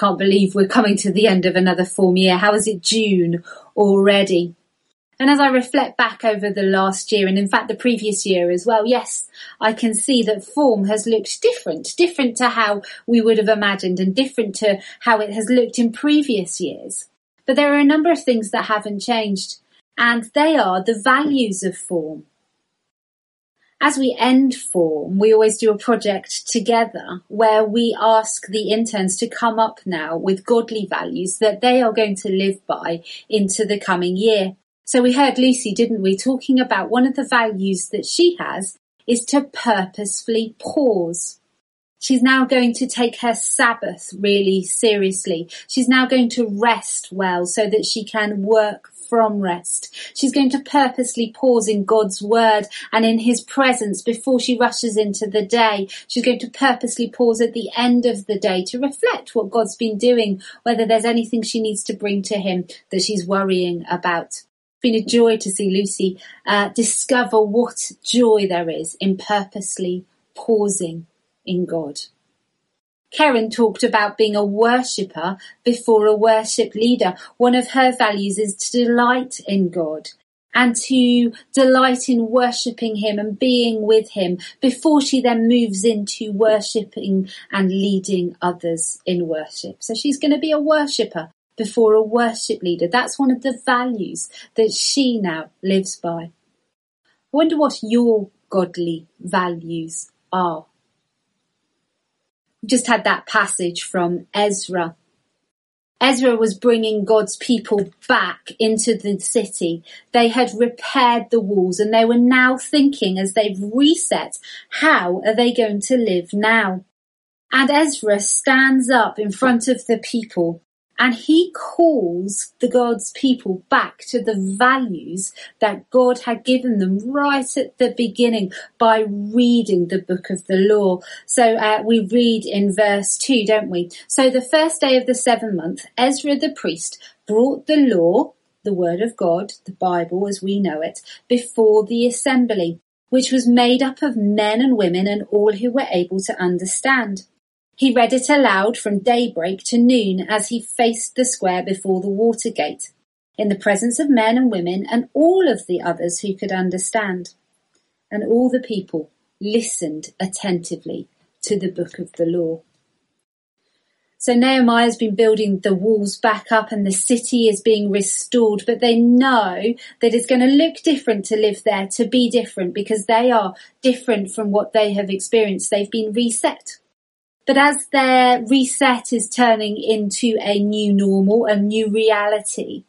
Can't believe we're coming to the end of another form year. How is it June already? And as I reflect back over the last year and in fact the previous year as well, yes, I can see that form has looked different, different to how we would have imagined and different to how it has looked in previous years. But there are a number of things that haven't changed and they are the values of form as we end form, we always do a project together where we ask the interns to come up now with godly values that they are going to live by into the coming year. So we heard Lucy, didn't we, talking about one of the values that she has is to purposefully pause. She's now going to take her Sabbath really seriously. She's now going to rest well so that she can work from rest. She's going to purposely pause in God's word and in his presence before she rushes into the day. She's going to purposely pause at the end of the day to reflect what God's been doing, whether there's anything she needs to bring to him that she's worrying about. It's been a joy to see Lucy uh, discover what joy there is in purposely pausing in God. Karen talked about being a worshipper before a worship leader. One of her values is to delight in God and to delight in worshipping him and being with him before she then moves into worshipping and leading others in worship. So she's going to be a worshipper before a worship leader. That's one of the values that she now lives by. I wonder what your godly values are just had that passage from Ezra. Ezra was bringing God's people back into the city. They had repaired the walls and they were now thinking as they've reset, how are they going to live now? And Ezra stands up in front of the people and he calls the God's people back to the values that God had given them right at the beginning by reading the book of the law. So uh, we read in verse 2, don't we? So the first day of the seventh month, Ezra the priest brought the law, the word of God, the Bible as we know it, before the assembly, which was made up of men and women and all who were able to understand. He read it aloud from daybreak to noon as he faced the square before the water gate, in the presence of men and women and all of the others who could understand. And all the people listened attentively to the book of the law. So Nehemiah's been building the walls back up and the city is being restored, but they know that it's going to look different to live there, to be different because they are different from what they have experienced. They've been reset. But as their reset is turning into a new normal, a new reality,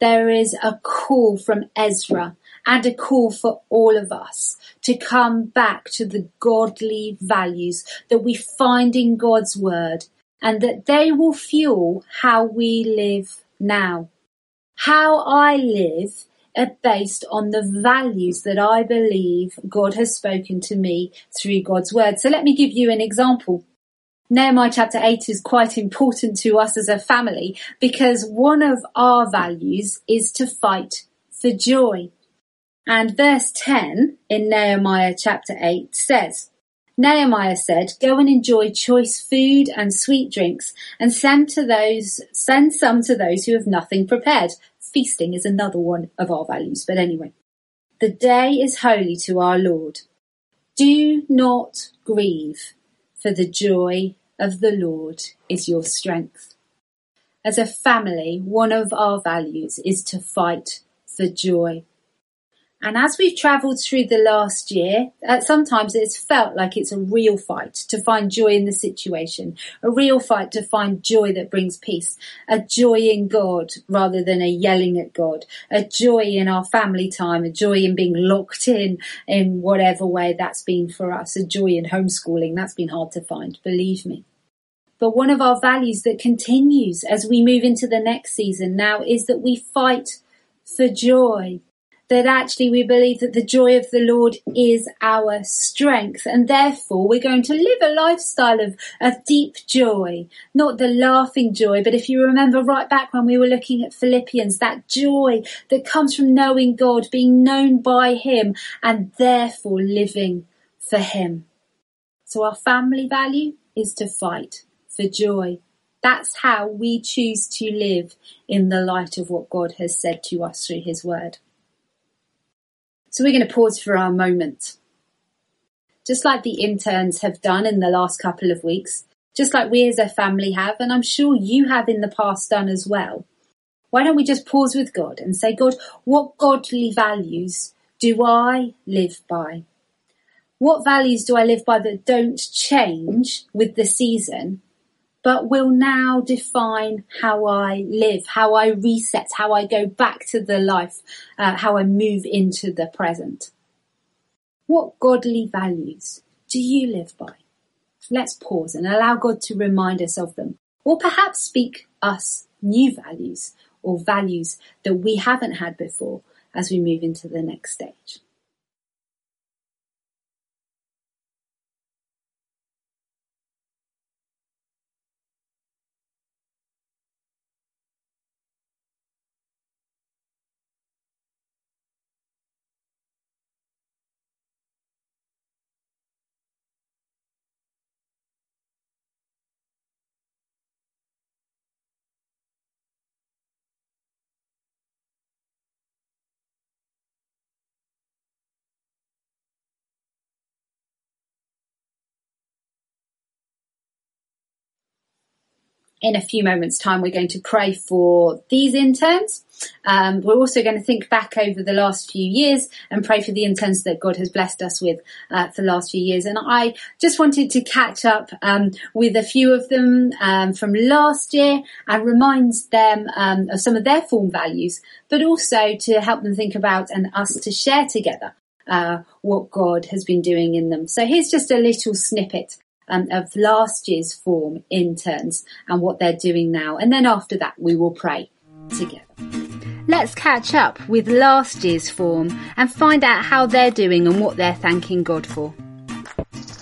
there is a call from Ezra and a call for all of us to come back to the godly values that we find in God's word and that they will fuel how we live now. How I live are based on the values that I believe God has spoken to me through God's word. So let me give you an example. Nehemiah chapter 8 is quite important to us as a family because one of our values is to fight for joy. And verse 10 in Nehemiah chapter 8 says, Nehemiah said, Go and enjoy choice food and sweet drinks, and send to those send some to those who have nothing prepared. Feasting is another one of our values, but anyway. The day is holy to our Lord. Do not grieve, for the joy of the Lord is your strength. As a family, one of our values is to fight for joy. And as we've travelled through the last year, uh, sometimes it's felt like it's a real fight to find joy in the situation, a real fight to find joy that brings peace, a joy in God rather than a yelling at God, a joy in our family time, a joy in being locked in in whatever way that's been for us, a joy in homeschooling. That's been hard to find, believe me. But one of our values that continues as we move into the next season now is that we fight for joy that actually we believe that the joy of the Lord is our strength and therefore we're going to live a lifestyle of, of deep joy, not the laughing joy, but if you remember right back when we were looking at Philippians, that joy that comes from knowing God, being known by Him and therefore living for Him. So our family value is to fight for joy. That's how we choose to live in the light of what God has said to us through His Word. So we're going to pause for our moment. Just like the interns have done in the last couple of weeks, just like we as a family have, and I'm sure you have in the past done as well. Why don't we just pause with God and say, God, what godly values do I live by? What values do I live by that don't change with the season, but will now define how I live, how I reset, how I go back to the life, uh, how I move into the present. What godly values do you live by? Let's pause and allow God to remind us of them, or perhaps speak us new values or values that we haven't had before as we move into the next stage. In a few moments time we're going to pray for these interns. Um, we're also going to think back over the last few years and pray for the interns that God has blessed us with uh, for the last few years. And I just wanted to catch up um, with a few of them um, from last year and remind them um, of some of their form values, but also to help them think about and us to share together uh, what God has been doing in them. So here's just a little snippet um, of last year's form interns and what they're doing now. And then after that, we will pray together. Let's catch up with last year's form and find out how they're doing and what they're thanking God for.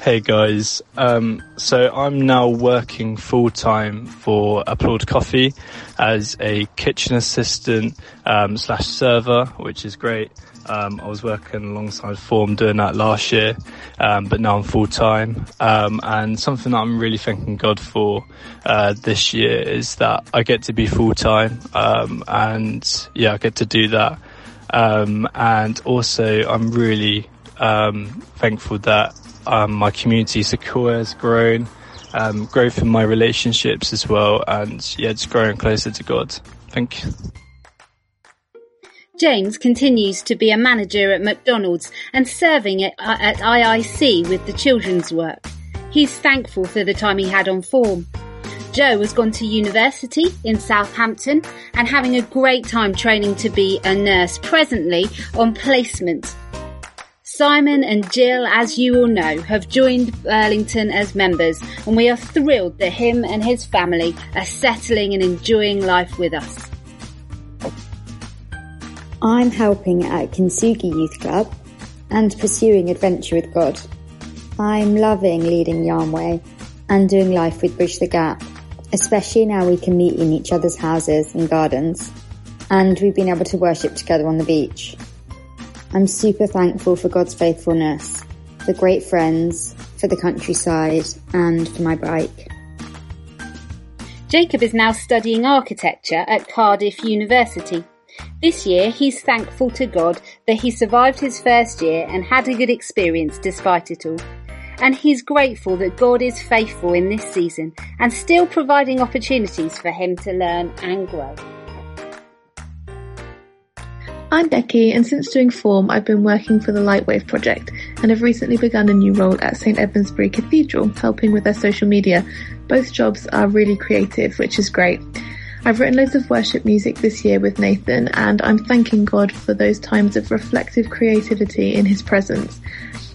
Hey guys, um, so I'm now working full time for Applaud Coffee as a kitchen assistant um, slash server, which is great. Um, I was working alongside Form doing that last year, um, but now I'm full time. Um, and something that I'm really thanking God for uh, this year is that I get to be full time, um, and yeah, I get to do that. Um, and also, I'm really um, thankful that my community Sequoia has grown, growth in my relationships as well, and yeah, it's growing closer to God. Thank you. James continues to be a manager at McDonald's and serving at, uh, at IIC with the children's work. He's thankful for the time he had on form. Joe has gone to university in Southampton and having a great time training to be a nurse, presently on placement. Simon and Jill, as you all know, have joined Burlington as members and we are thrilled that him and his family are settling and enjoying life with us. I'm helping at Kintsugi Youth Club and pursuing adventure with God. I'm loving leading Yamway and doing life with Bridge the Gap, especially now we can meet in each other's houses and gardens, and we've been able to worship together on the beach. I'm super thankful for God's faithfulness, for great friends, for the countryside, and for my bike. Jacob is now studying architecture at Cardiff University. This year, he's thankful to God that he survived his first year and had a good experience despite it all. And he's grateful that God is faithful in this season and still providing opportunities for him to learn and grow. I'm Becky, and since doing form, I've been working for the Lightwave project and have recently begun a new role at St Edmundsbury Cathedral, helping with their social media. Both jobs are really creative, which is great. I've written loads of worship music this year with Nathan and I'm thanking God for those times of reflective creativity in his presence.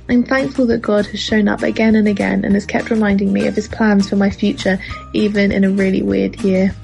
I'm thankful that God has shown up again and again and has kept reminding me of his plans for my future even in a really weird year.